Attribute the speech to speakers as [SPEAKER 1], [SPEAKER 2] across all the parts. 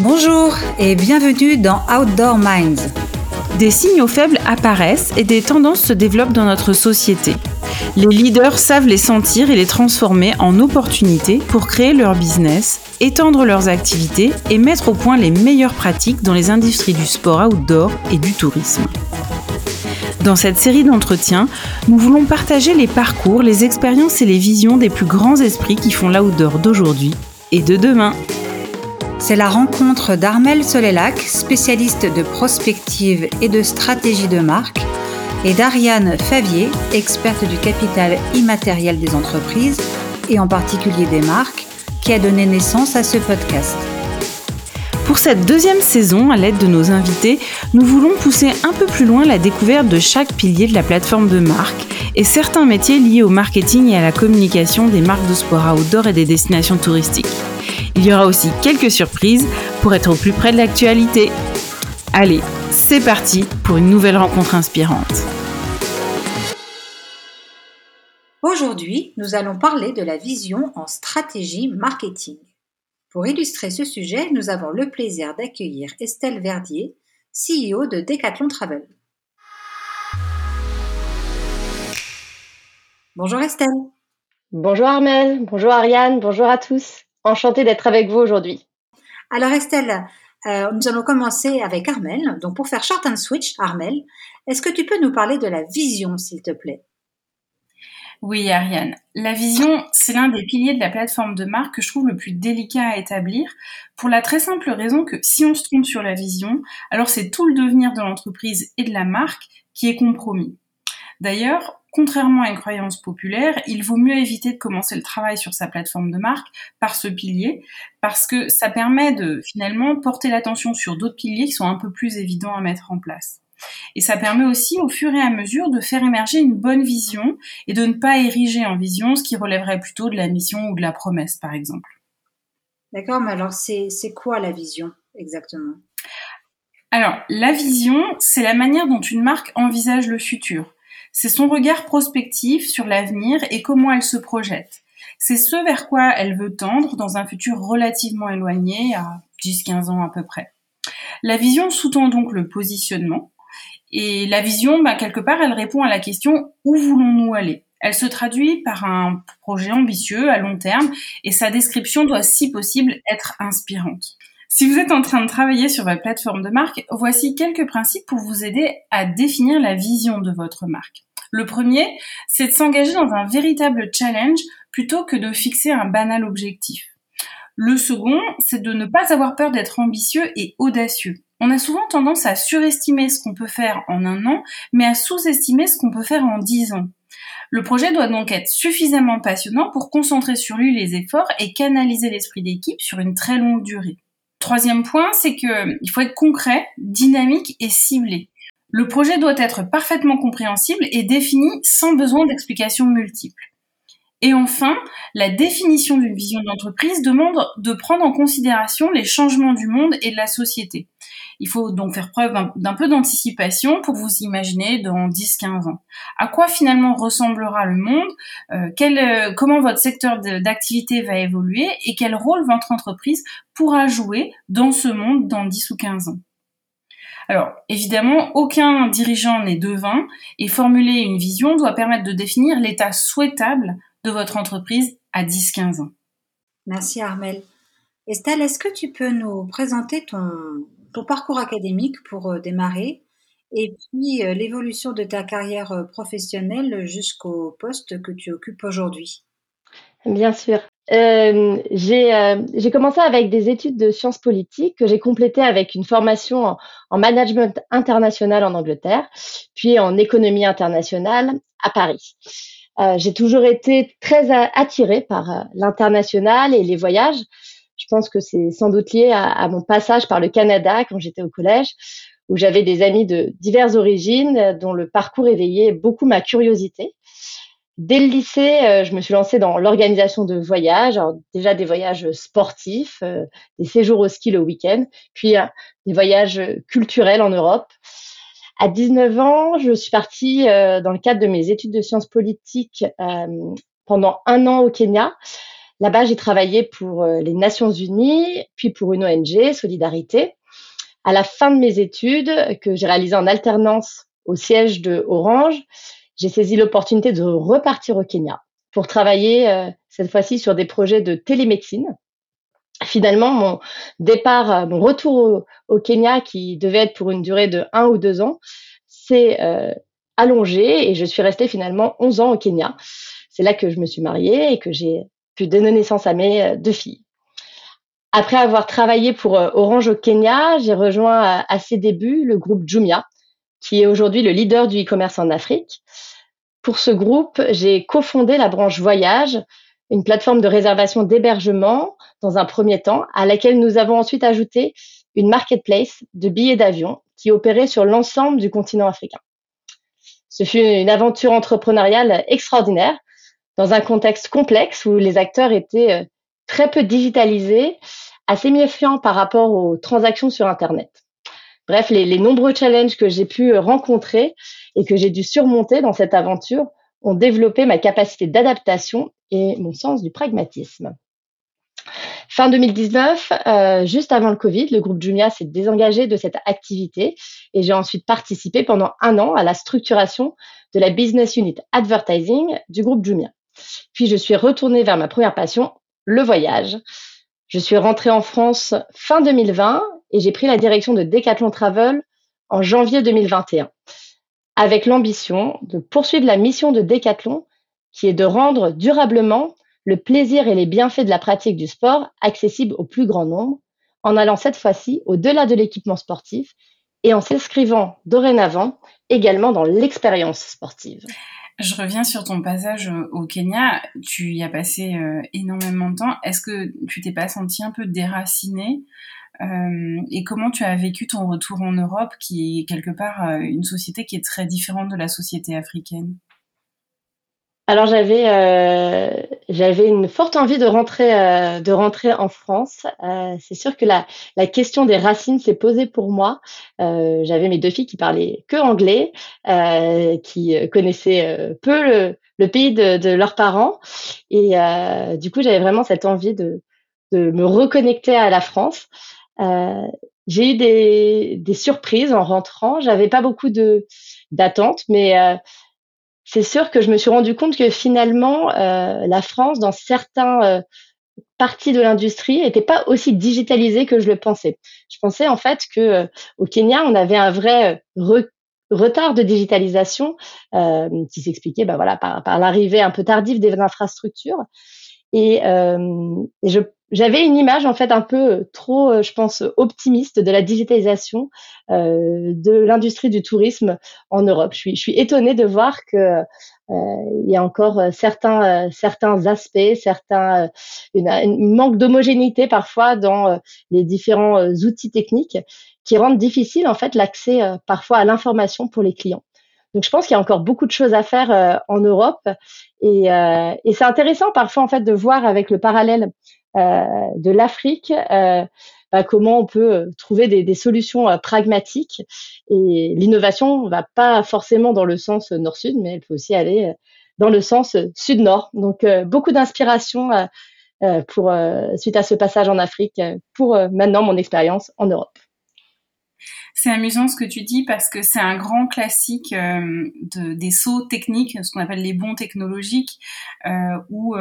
[SPEAKER 1] Bonjour et bienvenue dans Outdoor Minds.
[SPEAKER 2] Des signaux faibles apparaissent et des tendances se développent dans notre société. Les leaders savent les sentir et les transformer en opportunités pour créer leur business, étendre leurs activités et mettre au point les meilleures pratiques dans les industries du sport outdoor et du tourisme. Dans cette série d'entretiens, nous voulons partager les parcours, les expériences et les visions des plus grands esprits qui font l'outdoor d'aujourd'hui et de demain.
[SPEAKER 1] C'est la rencontre d'Armel Solélac, spécialiste de prospective et de stratégie de marque, et d'Ariane Favier, experte du capital immatériel des entreprises et en particulier des marques, qui a donné naissance à ce podcast.
[SPEAKER 2] Pour cette deuxième saison, à l'aide de nos invités, nous voulons pousser un peu plus loin la découverte de chaque pilier de la plateforme de marque et certains métiers liés au marketing et à la communication des marques de sport outdoor et des destinations touristiques. Il y aura aussi quelques surprises pour être au plus près de l'actualité. Allez, c'est parti pour une nouvelle rencontre inspirante.
[SPEAKER 1] Aujourd'hui, nous allons parler de la vision en stratégie marketing. Pour illustrer ce sujet, nous avons le plaisir d'accueillir Estelle Verdier, CEO de Decathlon Travel. Bonjour Estelle.
[SPEAKER 3] Bonjour Armel, bonjour Ariane, bonjour à tous. Enchantée d'être avec vous aujourd'hui.
[SPEAKER 1] Alors Estelle, euh, nous allons commencer avec Armel. Donc pour faire short and switch, Armel, est-ce que tu peux nous parler de la vision, s'il te plaît?
[SPEAKER 2] Oui, Ariane. La vision, c'est l'un des piliers de la plateforme de marque que je trouve le plus délicat à établir, pour la très simple raison que si on se trompe sur la vision, alors c'est tout le devenir de l'entreprise et de la marque qui est compromis. D'ailleurs, contrairement à une croyance populaire, il vaut mieux éviter de commencer le travail sur sa plateforme de marque par ce pilier, parce que ça permet de finalement porter l'attention sur d'autres piliers qui sont un peu plus évidents à mettre en place. Et ça permet aussi au fur et à mesure de faire émerger une bonne vision et de ne pas ériger en vision ce qui relèverait plutôt de la mission ou de la promesse, par exemple.
[SPEAKER 1] D'accord, mais alors c'est quoi la vision exactement?
[SPEAKER 2] Alors, la vision, c'est la manière dont une marque envisage le futur. C'est son regard prospectif sur l'avenir et comment elle se projette. C'est ce vers quoi elle veut tendre dans un futur relativement éloigné, à 10-15 ans à peu près. La vision sous-tend donc le positionnement. Et la vision, bah, quelque part, elle répond à la question où voulons-nous aller? Elle se traduit par un projet ambitieux à long terme et sa description doit, si possible, être inspirante. Si vous êtes en train de travailler sur votre plateforme de marque, voici quelques principes pour vous aider à définir la vision de votre marque. Le premier, c'est de s'engager dans un véritable challenge plutôt que de fixer un banal objectif. Le second, c'est de ne pas avoir peur d'être ambitieux et audacieux. On a souvent tendance à surestimer ce qu'on peut faire en un an, mais à sous-estimer ce qu'on peut faire en dix ans. Le projet doit donc être suffisamment passionnant pour concentrer sur lui les efforts et canaliser l'esprit d'équipe sur une très longue durée. Troisième point, c'est qu'il faut être concret, dynamique et ciblé. Le projet doit être parfaitement compréhensible et défini sans besoin d'explications multiples. Et enfin, la définition d'une vision d'entreprise demande de prendre en considération les changements du monde et de la société. Il faut donc faire preuve d'un peu d'anticipation pour vous imaginer dans 10-15 ans. À quoi finalement ressemblera le monde? Euh, euh, Comment votre secteur d'activité va évoluer Et quel rôle votre entreprise pourra jouer dans ce monde dans 10 ou 15 ans? Alors, évidemment, aucun dirigeant n'est devin et formuler une vision doit permettre de définir l'état souhaitable de votre entreprise à 10-15 ans.
[SPEAKER 1] Merci Armel. Estelle, est-ce que tu peux nous présenter ton, parcours académique pour euh, démarrer et puis euh, l'évolution de ta carrière euh, professionnelle jusqu'au poste que tu occupes aujourd'hui
[SPEAKER 3] Bien sûr. J'ai commencé avec des études de sciences politiques que j'ai complétées avec une formation en, management international en Angleterre, puis en économie internationale à Paris. J'ai toujours été très attirée par l'international et les voyages. Je pense que c'est sans doute lié à, mon passage par le Canada quand j'étais au collège, où j'avais des amis de diverses origines dont le parcours éveillait beaucoup ma curiosité. Dès le lycée, euh, je me suis lancée dans l'organisation de voyages, déjà des voyages sportifs, euh, des séjours au ski le week-end, puis euh, des voyages culturels en Europe. À 19 ans, je suis partie dans le cadre de mes études de sciences politiques pendant un an au Kenya. Là-bas, j'ai travaillé pour les Nations Unies, puis pour une ONG, Solidarité. À la fin de mes études, que j'ai réalisées en alternance au siège de Orange, j'ai saisi l'opportunité de repartir au Kenya pour travailler euh, cette fois-ci sur des projets de télémédecine. Finalement, mon départ, euh, mon retour au, Kenya, qui devait être pour une durée de un ou deux ans, s'est euh, allongé et je suis restée finalement 11 ans au Kenya. C'est là que je me suis mariée et que j'ai pu donner naissance à mes deux filles. Après avoir travaillé pour Orange au Kenya, j'ai rejoint à ses débuts le groupe Jumia, qui est aujourd'hui le leader du e-commerce en Afrique. Pour ce groupe, j'ai cofondé la branche Voyage, une plateforme de réservation d'hébergement dans un premier temps, à laquelle nous avons ensuite ajouté une marketplace de billets d'avion qui opérait sur l'ensemble du continent africain. Ce fut une aventure entrepreneuriale extraordinaire dans un contexte complexe où les acteurs étaient euh, très peu digitalisés, assez méfiants par rapport aux transactions sur Internet. Bref, les, nombreux challenges que j'ai pu euh, rencontrer et que j'ai dû surmonter dans cette aventure ont développé ma capacité d'adaptation et mon sens du pragmatisme. Fin 2019, euh, juste avant le Covid, le groupe Jumia s'est désengagé de cette activité et j'ai ensuite participé pendant un an à la structuration de la business unit advertising du groupe Jumia. Puis je suis retournée vers ma première passion, le voyage. Je suis rentrée en France fin 2020 et j'ai pris la direction de Decathlon Travel en janvier 2021, avec l'ambition de poursuivre la mission de Decathlon, qui est de rendre durablement le plaisir et les bienfaits de la pratique du sport accessibles au plus grand nombre, en allant cette fois-ci au-delà de l'équipement sportif et en s'inscrivant dorénavant également dans l'expérience sportive.
[SPEAKER 2] Je reviens sur ton passage au Kenya. Tu y as passé euh, énormément de temps. Est-ce que tu t'es pas senti un peu déraciné euh, et comment tu as vécu ton retour en Europe, qui est quelque part euh, une société qui est très différente de la société africaine?
[SPEAKER 3] Alors j'avais euh, j'avais une forte envie de rentrer euh, de rentrer en France. Euh, c'est sûr que la la question des racines s'est posée pour moi. Euh, j'avais mes deux filles qui parlaient que anglais, qui connaissaient peu le, le pays de, de, leurs parents, et du coup j'avais vraiment cette envie de de me reconnecter à la France. Euh, j'ai eu des, des, surprises en rentrant. J'avais pas beaucoup de d'attentes, mais euh, c'est sûr que je me suis rendu compte que finalement euh, la France, dans certains euh, parties de l'industrie, n'était pas aussi digitalisée que je le pensais. Je pensais en fait que euh, au Kenya, on avait un vrai retard de digitalisation qui s'expliquait, bah voilà, par, par l'arrivée un peu tardive des infrastructures. Et, et je j'avais une image en fait un peu euh, trop, euh, je pense, optimiste de la digitalisation euh, de l'industrie du tourisme en Europe. Je suis, je suis étonnée de voir que euh, il y a encore certains certains aspects, certains une, une manque d'homogénéité parfois dans les différents outils techniques qui rendent difficile en fait l'accès parfois à l'information pour les clients. Donc je pense qu'il y a encore beaucoup de choses à faire en Europe et, et c'est intéressant parfois en fait de voir avec le parallèle euh, de l'Afrique, euh, bah, comment on peut euh, trouver des, solutions pragmatiques. Et l'innovation ne va pas forcément dans le sens nord-sud, mais elle peut aussi aller dans le sens sud-nord. Donc beaucoup d'inspiration pour suite à ce passage en Afrique pour maintenant mon expérience en Europe.
[SPEAKER 2] C'est amusant ce que tu dis parce que c'est un grand classique de, des sauts techniques, ce qu'on appelle les bons technologiques, où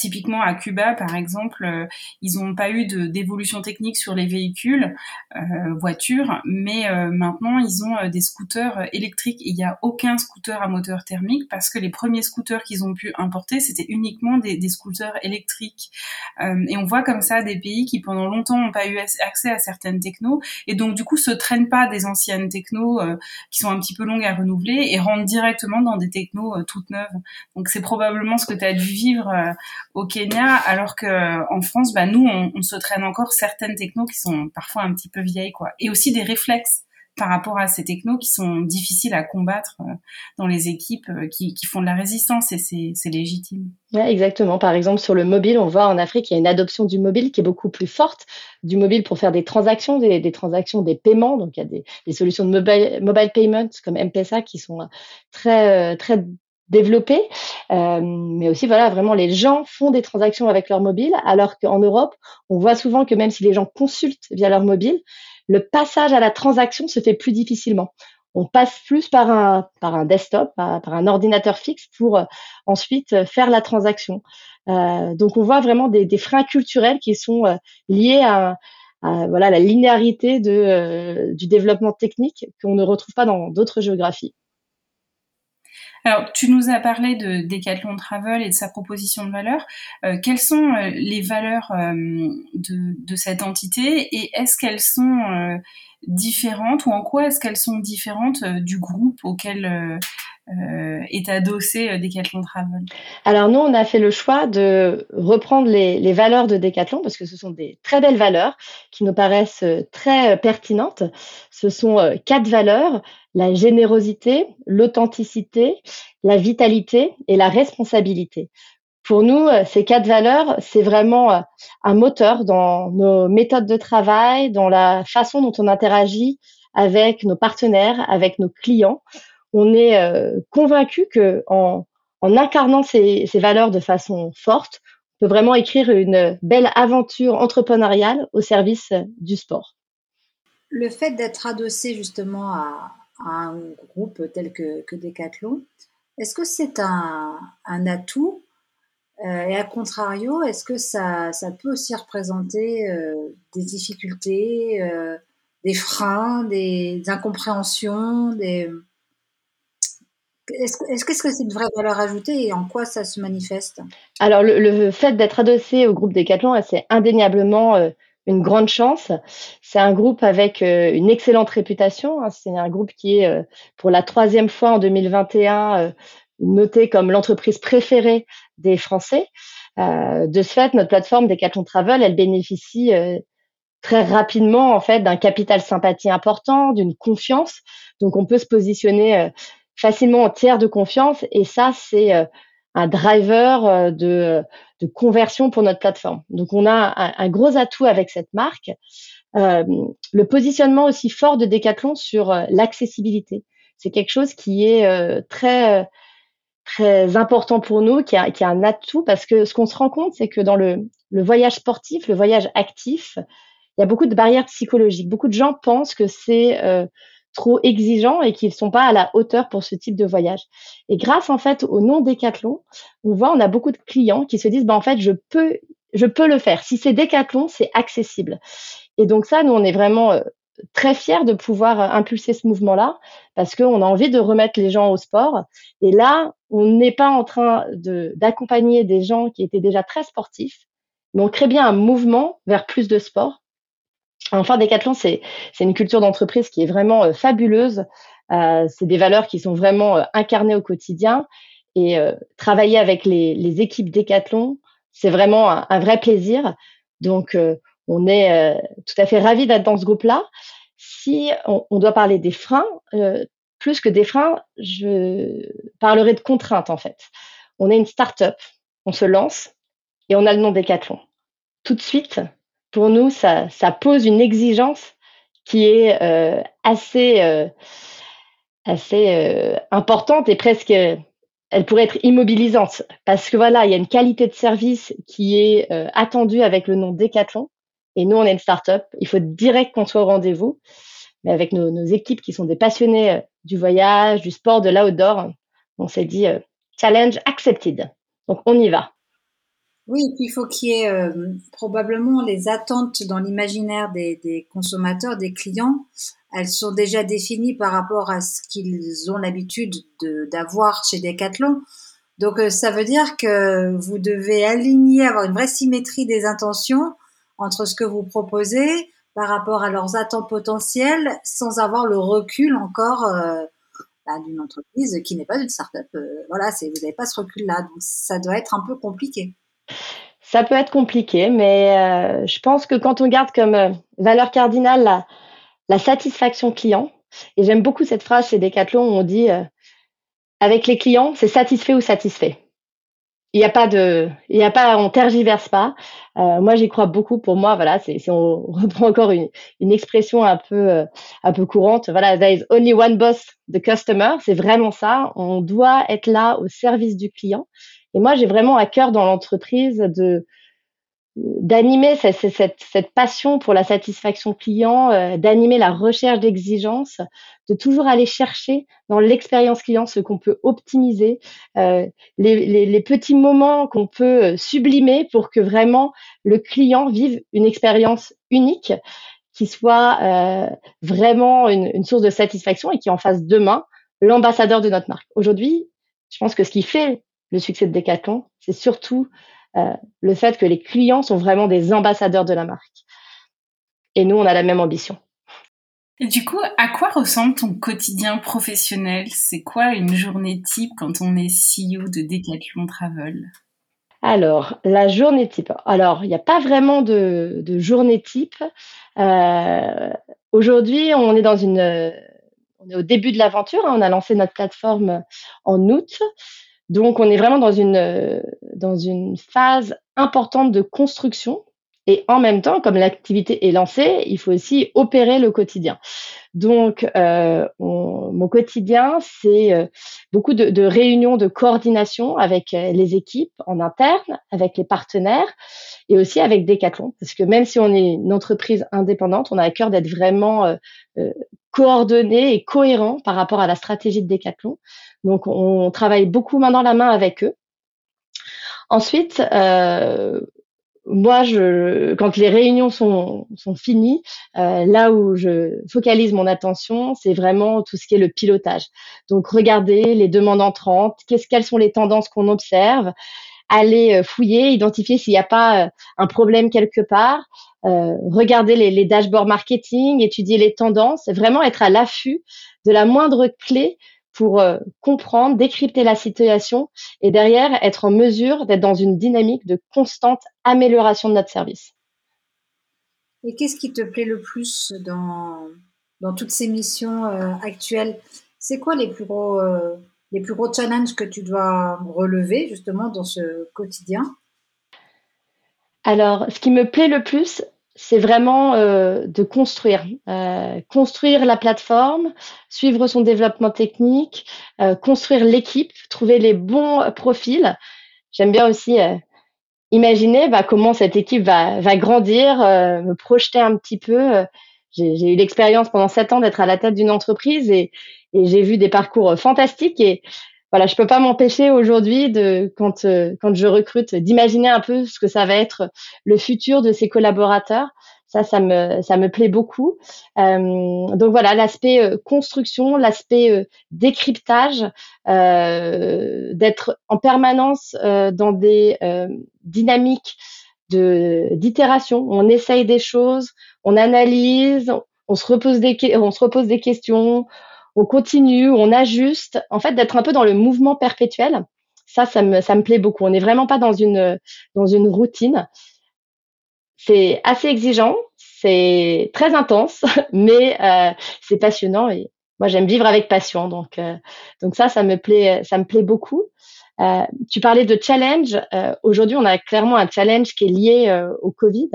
[SPEAKER 2] typiquement à Cuba, par exemple, euh, ils n'ont pas eu d'évolution technique sur les véhicules, euh, voitures, mais euh, maintenant ils ont des scooters électriques. Il n'y a aucun scooter à moteur thermique parce que les premiers scooters qu'ils ont pu importer, c'était uniquement des, des, scooters électriques. et on voit comme ça des pays qui pendant longtemps n'ont pas eu accès à certaines technos et donc du coup se traînent pas des anciennes technos qui sont un petit peu longues à renouveler et rentrent directement dans des technos toutes neuves. Donc c'est probablement ce que tu as dû vivre au Kenya, alors que en France, bah, nous, on, se traîne encore certaines technos qui sont parfois un petit peu vieilles, quoi. Et aussi des réflexes par rapport à ces technos qui sont difficiles à combattre euh, dans les équipes euh, qui, font de la résistance et c'est légitime.
[SPEAKER 3] Ouais, exactement. Par exemple, sur le mobile, on voit en Afrique, il y a une adoption du mobile qui est beaucoup plus forte, du mobile pour faire des transactions, des, transactions, des paiements. Donc, il y a des, solutions de mobile, mobile payment comme M-Pesa qui sont très, très développé, euh, mais aussi voilà vraiment les gens font des transactions avec leur mobile, alors qu'en Europe, on voit souvent que même si les gens consultent via leur mobile, le passage à la transaction se fait plus difficilement. On passe plus par un par un desktop, par, un ordinateur fixe pour euh, ensuite euh, faire la transaction. donc on voit vraiment des, des freins culturels qui sont liés à, voilà la linéarité de, du développement technique qu'on ne retrouve pas dans d'autres géographies.
[SPEAKER 2] Alors, tu nous as parlé de Decathlon Travel et de sa proposition de valeur. Euh, quelles sont euh, les valeurs euh, de, de, cette entité et est-ce qu'elles sont différentes ou en quoi est-ce qu'elles sont différentes du groupe auquel euh, est adossé Decathlon Travel?
[SPEAKER 3] Alors nous, on a fait le choix de reprendre les, valeurs de Decathlon parce que ce sont des très belles valeurs qui nous paraissent très pertinentes. Ce sont quatre valeurs la générosité, l'authenticité, la vitalité et la responsabilité. Pour nous, euh, ces quatre valeurs, c'est vraiment euh, un moteur dans nos méthodes de travail, dans la façon dont on interagit avec nos partenaires, avec nos clients. On est euh, convaincu que en, incarnant ces, valeurs de façon forte, on peut vraiment écrire une belle aventure entrepreneuriale au service du sport.
[SPEAKER 1] Le fait d'être adossé justement à, un groupe tel que, que Decathlon. Est-ce que c'est un, atout Et à contrario, est-ce que ça, ça, peut aussi représenter euh, des difficultés, euh, des freins, des, incompréhensions des... Est-ce que c'est une vraie valeur ajoutée et en quoi ça se manifeste?
[SPEAKER 3] Alors, le, fait d'être adossé au groupe Decathlon, c'est indéniablement une grande chance. C'est un groupe avec euh, une excellente réputation. Hein. C'est un groupe qui est euh, pour la troisième fois en 2021 euh, noté comme l'entreprise préférée des Français. de ce fait, notre plateforme Decathlon Travel, elle bénéficie très rapidement en fait d'un capital sympathie important, d'une confiance. Donc on peut se positionner facilement en tiers de confiance et ça c'est un driver euh, de, de, conversion pour notre plateforme. Donc on a un, gros atout avec cette marque. Euh, le positionnement aussi fort de Decathlon sur euh, l'accessibilité. C'est quelque chose qui est euh, très très important pour nous, qui a un atout parce que ce qu'on se rend compte, c'est que dans le, voyage sportif, le voyage actif, il y a beaucoup de barrières psychologiques. Beaucoup de gens pensent que c'est trop exigeants et qu'ils sont pas à la hauteur pour ce type de voyage. Et grâce en fait au nom Décathlon, on voit on a beaucoup de clients qui se disent bah en fait je peux je peux le faire. Si c'est Décathlon, c'est accessible. Et donc ça, nous on est vraiment euh, très fiers de pouvoir euh, impulser ce mouvement-là parce qu'on a envie de remettre les gens au sport. Et là, on n'est pas en train d'accompagner des gens qui étaient déjà très sportifs, mais on crée bien un mouvement vers plus de sport Enfin, Decathlon, c'est une culture d'entreprise qui est vraiment euh, fabuleuse. Euh, c'est des valeurs qui sont vraiment incarnées au quotidien. Et travailler avec les, les, équipes Decathlon, c'est vraiment un, vrai plaisir. Donc, on est tout à fait ravis d'être dans ce groupe-là. Si on, doit parler des freins, plus que des freins, je parlerai de contraintes en fait. On est une start-up, on se lance et on a le nom Decathlon. Tout de suite, pour nous, ça, pose une exigence qui est euh, assez, euh, euh, importante et presque, elle pourrait être immobilisante parce que voilà, il y a une qualité de service qui est attendue avec le nom Decathlon. Et nous, on est une start-up. Il faut direct qu'on soit au rendez-vous. Mais avec nos, équipes qui sont des passionnés du voyage, du sport, de l'outdoor, on s'est dit challenge accepted. Donc, on y va.
[SPEAKER 1] Oui, puis il faut qu'il y ait euh, probablement les attentes dans l'imaginaire des, consommateurs, des clients. Elles sont déjà définies par rapport à ce qu'ils ont l'habitude d'avoir chez Decathlon. Donc euh, ça veut dire que vous devez aligner, avoir une vraie symétrie des intentions entre ce que vous proposez par rapport à leurs attentes potentielles, sans avoir le recul encore euh, bah, d'une entreprise qui n'est pas une start-up. voilà, vous n'avez pas ce recul-là, donc ça doit être un peu compliqué.
[SPEAKER 3] Ça peut être compliqué, mais euh, je pense que quand on garde comme euh, valeur cardinale la, satisfaction client, et j'aime beaucoup cette phrase chez Decathlon où on dit euh, avec les clients, c'est satisfait ou satisfait. Il n'y a pas de, il y a pas, on tergiverse pas. Euh, moi, j'y crois beaucoup. Pour moi, voilà, c'est, si on reprend encore une, une expression un peu, euh, un peu courante, voilà, there is only one boss, the customer. C'est vraiment ça. On doit être là au service du client. Et moi, j'ai vraiment à cœur dans l'entreprise de, d'animer cette, cette, cette, passion pour la satisfaction client, euh, d'animer la recherche d'exigence, de toujours aller chercher dans l'expérience client ce qu'on peut optimiser, euh, les, les, les, petits moments qu'on peut euh, sublimer pour que vraiment le client vive une expérience unique qui soit euh, vraiment une, une, source de satisfaction et qui en fasse demain l'ambassadeur de notre marque. Aujourd'hui, je pense que ce qui fait le succès de Decathlon, c'est surtout le fait que les clients sont vraiment des ambassadeurs de la marque. Et nous, on a la même ambition.
[SPEAKER 2] Et du coup, à quoi ressemble ton quotidien professionnel? C'est quoi une journée type quand on est CEO de Decathlon Travel?
[SPEAKER 3] Alors, la journée type. Alors, il n'y a pas vraiment de, de journée type. Euh, Aujourd'hui, on est dans une, on est au début de l'aventure. Hein. on a lancé notre plateforme en août. Donc, on est vraiment dans une, dans une phase importante de construction. Et en même temps, comme l'activité est lancée, il faut aussi opérer le quotidien. Donc, euh, mon quotidien, c'est euh, beaucoup de, réunions de coordination avec euh, les équipes en interne, avec les partenaires et aussi avec Decathlon. Parce que même si on est une entreprise indépendante, on a à cœur d'être vraiment euh, euh coordonné et cohérent par rapport à la stratégie de Decathlon. Donc, on travaille beaucoup main dans la main avec eux. Ensuite, euh, moi, je, quand les réunions sont, sont finies, euh, là où je focalise mon attention, c'est vraiment tout ce qui est le pilotage. Donc, regarder les demandes entrantes, qu'est-ce, quelles sont les tendances qu'on observe, aller euh, fouiller, identifier s'il n'y a pas euh, un problème quelque part, euh, regarder les, les dashboards marketing, étudier les tendances, vraiment être à l'affût de la moindre clé pour comprendre, décrypter la situation et derrière être en mesure d'être dans une dynamique de constante amélioration de notre service.
[SPEAKER 1] Et qu'est-ce qui te plaît le plus dans, dans toutes ces missions actuelles? C'est quoi les plus gros les plus gros challenges que tu dois relever justement dans ce quotidien?
[SPEAKER 3] Alors, ce qui me plaît le plus, c'est vraiment euh, de construire, euh, construire la plateforme, suivre son développement technique, euh, construire l'équipe, trouver les bons profils. J'aime bien aussi imaginer bah, comment cette équipe va, grandir, me projeter un petit peu. J'ai eu l'expérience pendant sept ans d'être à la tête d'une entreprise et, et j'ai vu des parcours fantastiques et voilà, je peux pas m'empêcher aujourd'hui de quand euh, quand je recrute d'imaginer un peu ce que ça va être le futur de ces collaborateurs. Ça, ça me ça me plaît beaucoup. Euh, donc voilà, l'aspect euh, construction, l'aspect euh, décryptage, euh, d'être en permanence dans des dynamiques de d'itération. On essaye des choses, on analyse, on se repose des on se repose des questions, on continue, on ajuste, en fait, d'être un peu dans le mouvement perpétuel. Ça, ça me, ça me plaît beaucoup. On n'est vraiment pas dans une, dans une routine. C'est assez exigeant, c'est très intense, mais euh, c'est passionnant et moi j'aime vivre avec passion. Donc, euh, donc ça, ça me plaît, ça me plaît beaucoup. Euh, tu parlais de challenge. Euh, aujourd'hui, on a clairement un challenge qui est lié euh, au Covid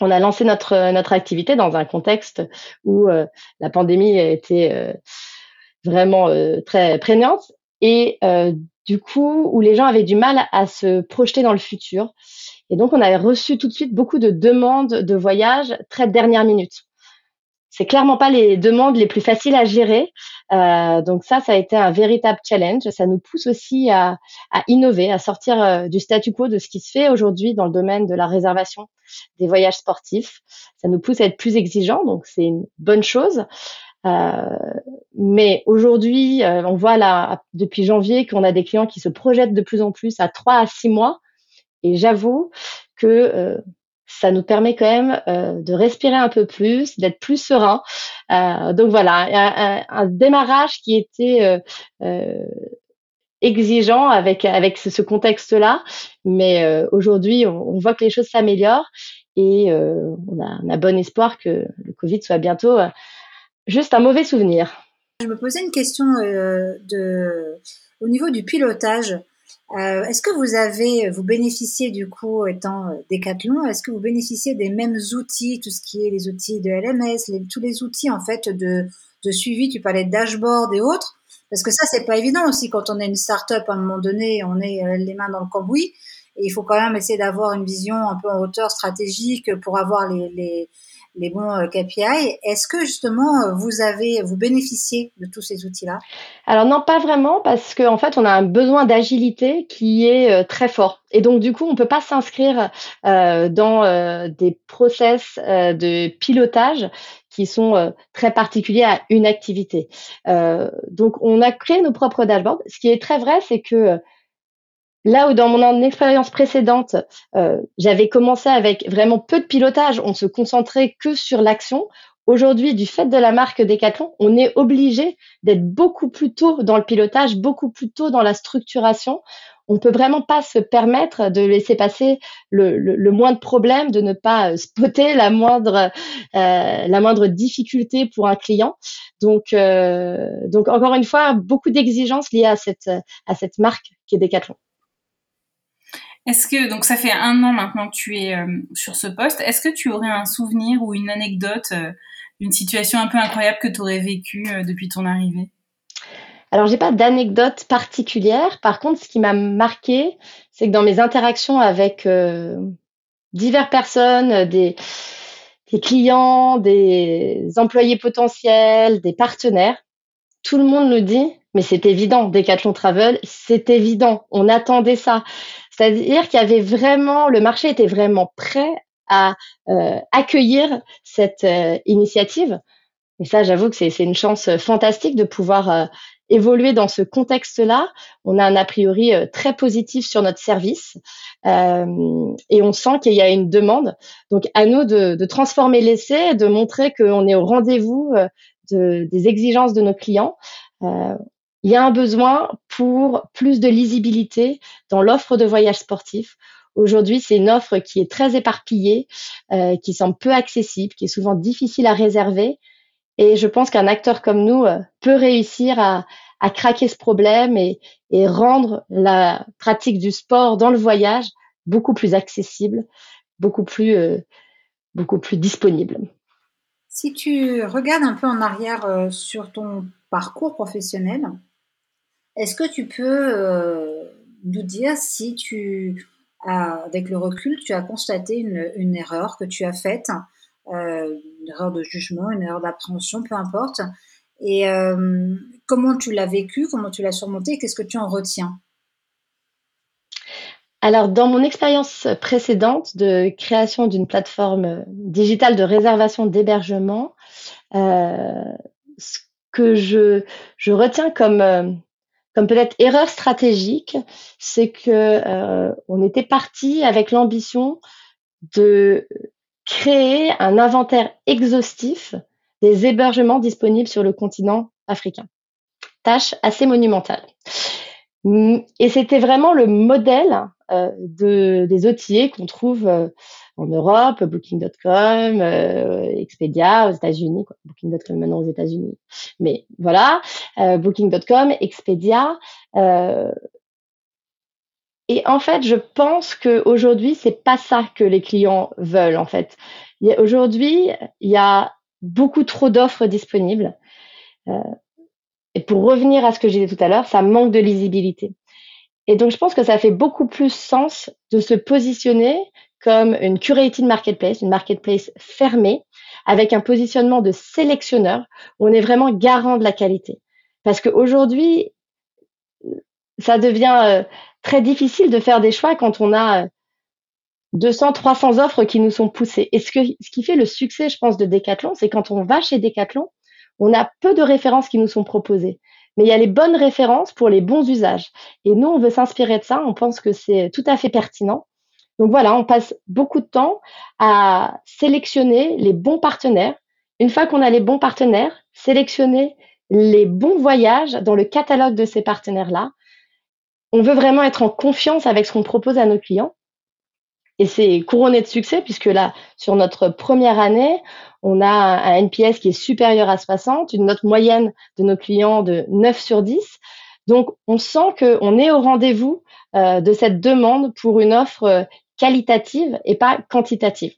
[SPEAKER 3] on a lancé notre notre activité dans un contexte où euh, la pandémie euh, vraiment euh, très prégnante et du coup où les gens avaient du mal à se projeter dans le futur. Et donc on avait reçu tout de suite beaucoup de demandes de voyage très dernière minute c'est clairement pas les demandes les plus faciles à gérer. Euh, donc ça, ça a été un véritable challenge. Ça nous pousse aussi à, à innover, à sortir euh, du statu quo de ce qui se fait aujourd'hui dans le domaine de la réservation des voyages sportifs. Ça nous pousse à être plus exigeants, donc c'est une bonne chose. Euh, mais aujourd'hui, euh, on voit là depuis janvier qu'on a des clients qui se projettent de plus en plus à trois à six mois. Et j'avoue que euh, ça nous permet quand même euh, de respirer un peu plus, d'être plus serein. Euh, donc voilà, un, un, démarrage qui était euh, euh, exigeant avec avec ce, contexte-là, mais euh, aujourd'hui on, on, voit que les choses s'améliorent et on a, on, a, bon espoir que le Covid soit bientôt juste un mauvais souvenir.
[SPEAKER 1] Je me posais une question de au niveau du pilotage. Euh, est-ce que vous avez, vous bénéficiez du coup, étant Decathlon, est-ce que vous bénéficiez des mêmes outils, tout ce qui est les outils de LMS, tous les outils en fait de, suivi, tu parlais de dashboard et autres, parce que ça c'est pas évident aussi quand on est une start-up à un moment donné, on est les mains dans le cambouis, et il faut quand même essayer d'avoir une vision un peu en hauteur stratégique pour avoir les, les bons euh, KPI. Est-ce que justement euh, vous avez vous bénéficiez de tous ces outils-là?
[SPEAKER 3] Alors non, pas vraiment parce qu'en fait on a un besoin d'agilité qui est euh, très fort et donc du coup on peut pas s'inscrire dans des process de pilotage qui sont très particuliers à une activité. donc on a créé nos propres dashboards. Ce qui est très vrai, c'est que Là où dans mon expérience précédente, euh, j'avais commencé avec vraiment peu de pilotage, on se concentrait que sur l'action. Aujourd'hui, du fait de la marque Decathlon, on est obligé d'être beaucoup plus tôt dans le pilotage, beaucoup plus tôt dans la structuration. On peut vraiment pas se permettre de laisser passer le, le, moins de problèmes, de ne pas euh, spotter la moindre euh, la moindre difficulté pour un client. Donc euh, donc encore une fois, beaucoup d'exigences liées à cette à cette marque qui est Decathlon.
[SPEAKER 2] Est-ce que, donc ça fait un an maintenant que tu es euh, sur ce poste, est-ce que tu aurais un souvenir ou une anecdote euh, d'une situation un peu incroyable que tu aurais vécue euh, depuis ton arrivée?
[SPEAKER 3] Alors, j'ai pas d'anecdote particulière. Par contre, ce qui m'a marqué, c'est que dans mes interactions avec diverses personnes, des, des, clients, des employés potentiels, des partenaires, tout le monde nous dit, mais c'est évident, Decathlon Travel, c'est évident, on attendait ça. C'est-à-dire qu'il y avait vraiment, le marché était vraiment prêt à euh, accueillir cette euh, initiative. Et ça, j'avoue que c'est une chance fantastique de pouvoir euh, évoluer dans ce contexte-là. On a un a priori très positif sur notre service et on sent qu'il y a une demande. Donc, à nous de, transformer l'essai, de montrer qu'on est au rendez-vous de, des exigences de nos clients il y a un besoin pour plus de lisibilité dans l'offre de voyage sportif. Aujourd'hui, c'est une offre qui est très éparpillée, euh, qui semble peu accessible, qui est souvent difficile à réserver. Et je pense qu'un acteur comme nous euh, peut réussir à, craquer ce problème et, rendre la pratique du sport dans le voyage beaucoup plus accessible, beaucoup plus, euh, beaucoup plus disponible.
[SPEAKER 1] Si tu regardes un peu en arrière sur ton parcours professionnel, est-ce que tu peux euh, nous dire si tu avec le recul, tu as constaté une, erreur que tu as faite, euh, une erreur de jugement, une erreur d'appréhension, peu importe, et euh, comment tu l'as vécu, comment tu l'as surmonté, et qu'est-ce que tu en retiens?
[SPEAKER 3] Alors, dans mon expérience précédente de création d'une plateforme digitale de réservation d'hébergement, ce que je retiens comme, comme peut-être erreur stratégique, c'est que euh, on était parti avec l'ambition de créer un inventaire exhaustif des hébergements disponibles sur le continent africain. Tâche assez monumentale. Et c'était vraiment le modèle euh, de, des outils qu'on trouve euh, en Europe, Booking.com, euh, Expedia aux États-Unis, Booking.com maintenant aux États-Unis. Mais voilà, euh, Booking.com, Expedia. Euh, et en fait, je pense qu'aujourd'hui, c'est pas ça que les clients veulent. En fait, aujourd'hui, il y a beaucoup trop d'offres disponibles. Et pour revenir à ce que j'ai dit tout à l'heure, ça manque de lisibilité. Et donc, je pense que ça fait beaucoup plus sens de se positionner comme une curated marketplace, une marketplace fermée, avec un positionnement de sélectionneur, on est vraiment garant de la qualité. Parce qu'aujourd'hui, ça devient euh, très difficile de faire des choix quand on a 200, euh, 300 offres qui nous sont poussées. Et ce, que, ce qui fait le succès, je pense, de Decathlon, c'est quand on va chez Decathlon, on a peu de références qui nous sont proposées. Mais il y a les bonnes références pour les bons usages. Et nous, on veut s'inspirer de ça. On pense que c'est tout à fait pertinent. Donc voilà, on passe beaucoup de temps à sélectionner les bons partenaires. Une fois qu'on a les bons partenaires, sélectionner les bons voyages dans le catalogue de ces partenaires-là. On veut vraiment être en confiance avec ce qu'on propose à nos clients. Et c'est couronné de succès puisque là, sur notre première année, on a un NPS qui est supérieur à 60, une note moyenne de nos clients de 9 sur 10. Donc, on sent qu'on est au rendez-vous de cette demande pour une offre qualitative et pas quantitative.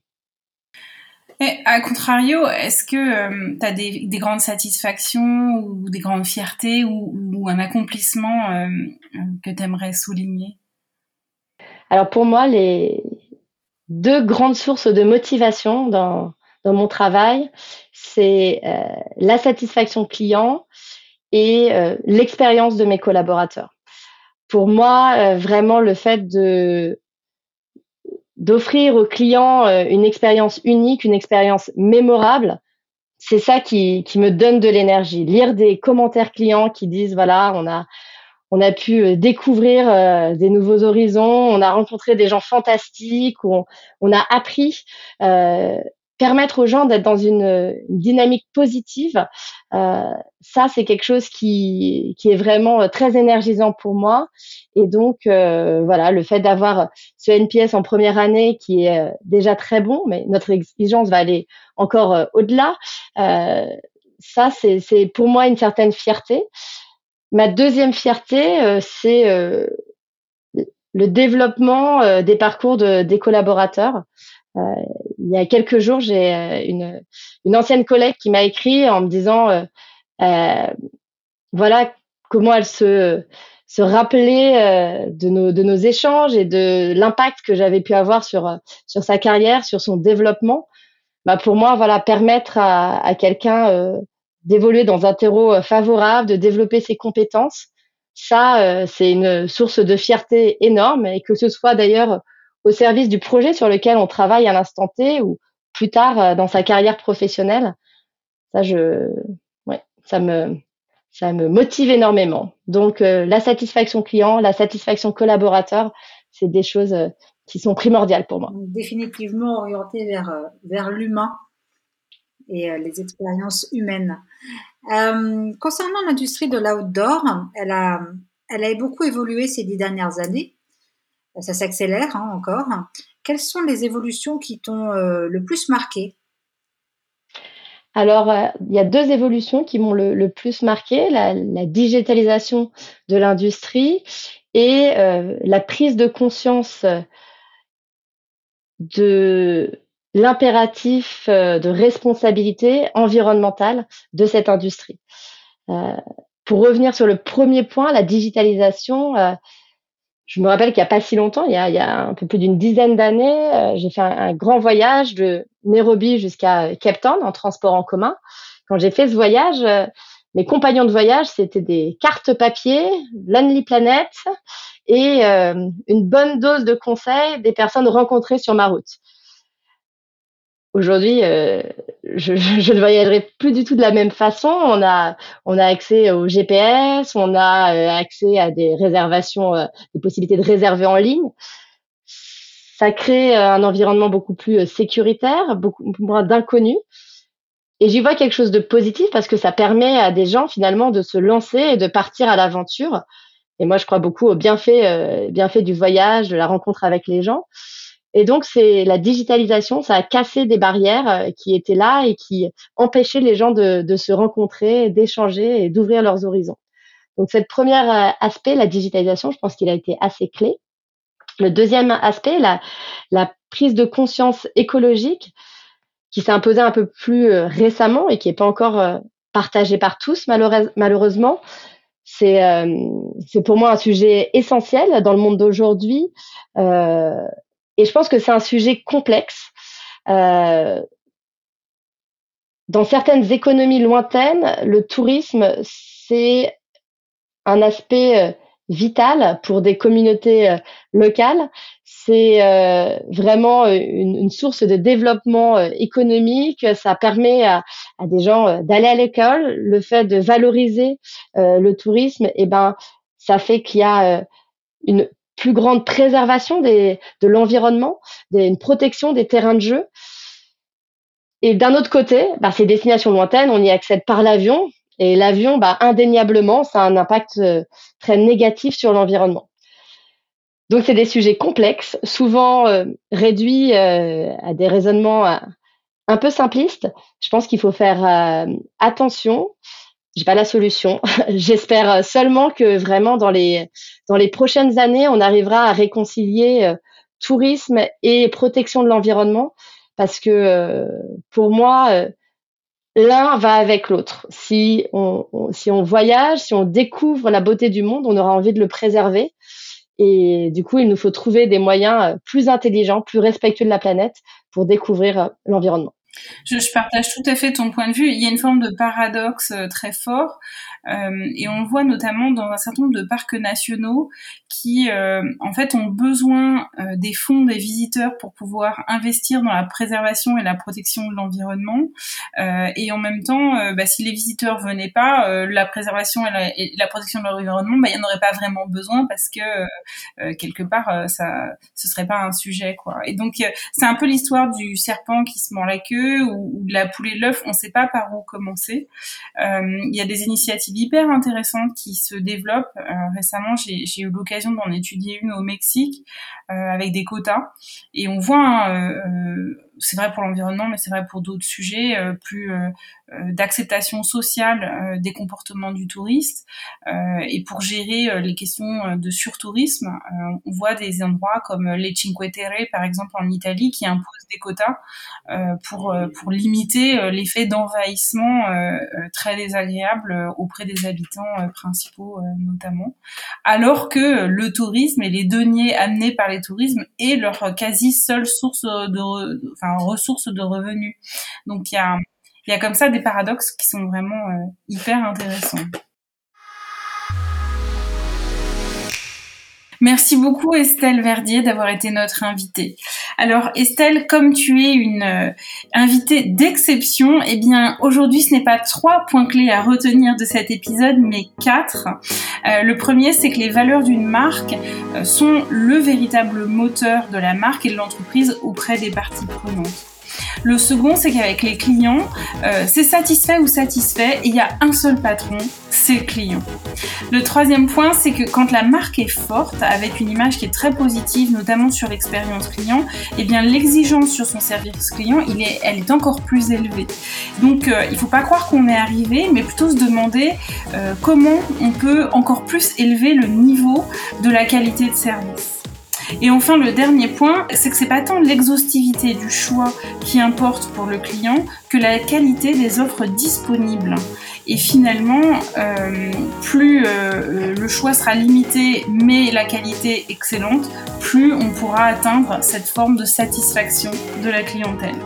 [SPEAKER 2] Et à contrario, est-ce que euh, tu as des, grandes satisfactions ou des grandes fiertés ou, un accomplissement euh, que tu aimerais souligner?
[SPEAKER 3] Alors pour moi, les deux grandes sources de motivation dans, dans mon travail, c'est euh, la satisfaction client et l'expérience de mes collaborateurs. Pour moi, vraiment le fait de d'offrir aux clients euh, une expérience unique, une expérience mémorable, c'est ça qui, qui me donne de l'énergie. Lire des commentaires clients qui disent voilà, on a on a pu euh, découvrir euh, des nouveaux horizons, on a rencontré des gens fantastiques, on, on a appris permettre aux gens d'être dans une, dynamique positive, euh, ça c'est quelque chose qui, qui est vraiment euh, très énergisant pour moi. Et donc euh, voilà, le fait d'avoir ce NPS en première année qui est déjà très bon, mais notre exigence va aller encore au-delà. ça c'est pour moi une certaine fierté. Ma deuxième fierté, c'est le développement des parcours de, des collaborateurs. Euh, il y a quelques jours, j'ai euh, une, une ancienne collègue qui m'a écrit en me disant euh, voilà comment elle se se rappeler de nos de nos échanges et de l'impact que j'avais pu avoir sur sur sa carrière, sur son développement. Bah pour moi, voilà, permettre à, à quelqu'un d'évoluer dans un terreau favorable, de développer ses compétences, ça, c'est une source de fierté énorme et que ce soit d'ailleurs au service du projet sur lequel on travaille à l'instant T ou plus tard euh, dans sa carrière professionnelle. Ça, je, ça me, ça me motive énormément. Donc, euh, la satisfaction client, la satisfaction collaborateur, c'est des choses euh, qui sont primordiales pour moi.
[SPEAKER 1] Définitivement orienté vers, vers l'humain et les expériences humaines. concernant l'industrie de l'outdoor, elle a, elle a beaucoup évolué ces dix dernières années ça s'accélère hein, encore. Quelles sont les évolutions qui t'ont euh, le plus marqué?
[SPEAKER 3] Alors, euh, il y a deux évolutions qui m'ont le, plus marqué, la, digitalisation de l'industrie et euh, la prise de conscience de l'impératif de responsabilité environnementale de cette industrie. pour revenir sur le premier point, la digitalisation, je me rappelle qu'il n'y a pas si longtemps, il y a, un peu plus d'une dizaine d'années, euh, j'ai fait un, grand voyage de Nairobi jusqu'à Cape Town en transport en commun. Quand j'ai fait ce voyage, euh, mes compagnons de voyage, c'était des cartes papier, Lonely Planet et euh, une bonne dose de conseils des personnes rencontrées sur ma route. Aujourd'hui, euh, je, ne voyagerai plus du tout de la même façon. On a, on a accès au GPS, on a euh, accès à des réservations, euh, des possibilités de réserver en ligne. Ça crée un environnement beaucoup plus sécuritaire, beaucoup moins d'inconnus. Et j'y vois quelque chose de positif parce que ça permet à des gens finalement de se lancer et de partir à l'aventure. Et moi, je crois beaucoup au bienfait, bienfait du voyage, de la rencontre avec les gens. Et donc, c'est la digitalisation, ça a cassé des barrières euh, qui étaient là et qui empêchaient les gens de, de se rencontrer, d'échanger et d'ouvrir leurs horizons. Donc, cette première euh, aspect, la digitalisation, je pense qu'il a été assez clé. Le deuxième aspect, la, la prise de conscience écologique, qui s'est imposée un peu plus euh, récemment et qui n'est pas encore partagée par tous, malheureusement. C'est c'est pour moi un sujet essentiel dans le monde d'aujourd'hui. Euh, et je pense que c'est un sujet complexe. Euh, dans certaines économies lointaines, le tourisme, c'est un aspect euh, vital pour des communautés euh, locales. C'est vraiment une, source de développement économique. Ça permet à, des gens d'aller à l'école. Le fait de valoriser le tourisme, eh ben, ça fait qu'il y a une plus grande préservation de l'environnement, une protection des terrains de jeu. Et d'un autre côté, bah, ces destinations lointaines, on y accède par l'avion. Et l'avion, bah, indéniablement, ça a un impact euh, très négatif sur l'environnement. Donc, c'est des sujets complexes, souvent euh, réduits euh, à des raisonnements un peu simplistes. Je pense qu'il faut faire attention j'ai pas la solution. J'espère seulement que vraiment dans les dans les prochaines années, on arrivera à réconcilier euh, tourisme et protection de l'environnement, parce que euh, pour moi, euh, l'un va avec l'autre. Si on, si on voyage, si on découvre la beauté du monde, on aura envie de le préserver. Et du coup, il nous faut trouver des moyens plus intelligents, plus respectueux de la planète pour découvrir l'environnement.
[SPEAKER 2] Je, partage tout à fait ton point de vue. Il y a une forme de paradoxe euh, très fort, et on le voit notamment dans un certain nombre de parcs nationaux qui, euh, en fait, ont besoin euh, des fonds des visiteurs pour pouvoir investir dans la préservation et la protection de l'environnement. Euh, et en même temps, bah, si les visiteurs venaient pas, la préservation et la, protection de l'environnement, bah, il n'y en aurait pas vraiment besoin parce que quelque part, ça, ce serait pas un sujet, quoi. Et donc, c'est un peu l'histoire du serpent qui se mord la queue ou, ou de la poule et l'œuf. On ne sait pas par où commencer. Il y a des initiatives hyper intéressantes qui se développent. récemment, j'ai eu l'occasion d'en étudier une au Mexique euh, avec des quotas. Et on voit, hein, euh, euh, c'est vrai pour l'environnement, mais c'est vrai pour d'autres sujets, plus d'acceptation sociale des comportements du touriste. et pour gérer les questions de surtourisme, on voit des endroits comme les Cinque Terre, par exemple en Italie, qui imposent des quotas pour, pour limiter l'effet d'envahissement très désagréable auprès des habitants principaux notamment. Alors que le tourisme et les deniers amenés par les tourismes est leur quasi seule source de, enfin, ressource de revenus. Donc il y a, y a comme ça des paradoxes qui sont vraiment euh, hyper intéressants. Merci beaucoup Estelle Verdier d'avoir été notre invitée. Alors Estelle, comme tu es une euh, invitée d'exception, eh bien aujourd'hui ce n'est pas trois points clés à retenir de cet épisode, mais quatre. Euh, le premier, c'est que les valeurs d'une marque euh, sont le véritable moteur de la marque et de l'entreprise auprès des parties prenantes. Le second, c'est qu'avec les clients, c'est satisfait ou satisfait, il y a un seul patron, c'est le client. Le troisième point, c'est que quand la marque est forte, avec une image qui est très positive, notamment sur l'expérience client, eh bien l'exigence sur son service client, est, elle est encore plus élevée. Donc euh, il ne faut pas croire qu'on est arrivé, mais plutôt se demander euh, comment on peut encore plus élever le niveau de la qualité de service. Et enfin, le dernier point, c'est que c'est pas tant l'exhaustivité du choix qui importe pour le client que la qualité des offres disponibles. Et finalement, euh, plus euh, le choix sera limité, mais la qualité excellente, plus on pourra atteindre cette forme de satisfaction de la clientèle.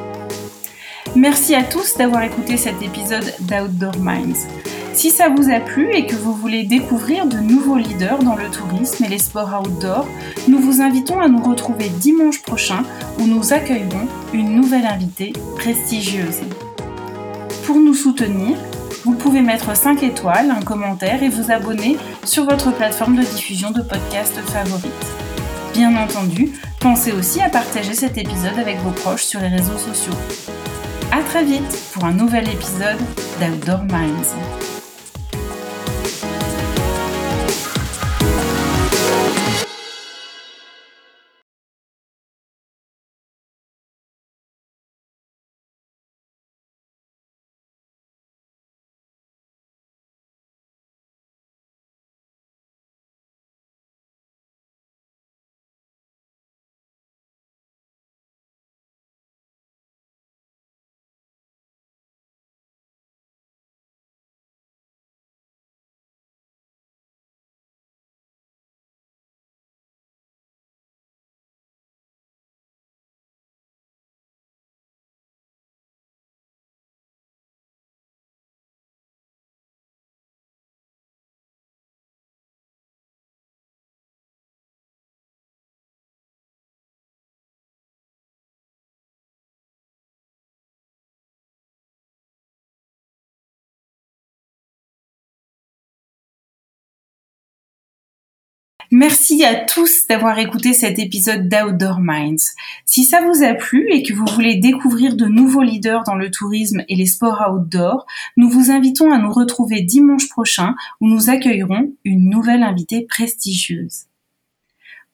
[SPEAKER 2] Merci à tous d'avoir écouté cet épisode d'Outdoor Minds. Si ça vous a plu et que vous voulez découvrir de nouveaux leaders dans le tourisme et les sports outdoor, nous vous invitons à nous retrouver dimanche prochain où nous accueillerons une nouvelle invitée prestigieuse. Pour nous soutenir, vous pouvez mettre 5 étoiles, un commentaire et vous abonner sur votre plateforme de diffusion de podcasts favorite. Bien entendu, pensez aussi à partager cet épisode avec vos proches sur les réseaux sociaux. A très vite pour un nouvel épisode d'Outdoor Minds. Merci à tous d'avoir écouté cet épisode d'Outdoor Minds. Si ça vous a plu et que vous voulez découvrir de nouveaux leaders dans le tourisme et les sports outdoor, nous vous invitons à nous retrouver dimanche prochain où nous accueillerons une nouvelle invitée prestigieuse.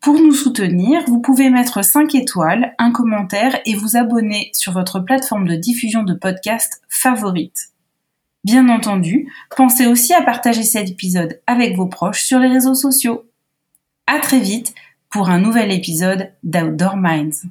[SPEAKER 2] Pour nous soutenir, vous pouvez mettre 5 étoiles, un commentaire et vous abonner sur votre plateforme de diffusion de podcasts favorite. Bien entendu, pensez aussi à partager cet épisode avec vos proches sur les réseaux sociaux. À très vite pour un nouvel épisode d'Outdoor Minds.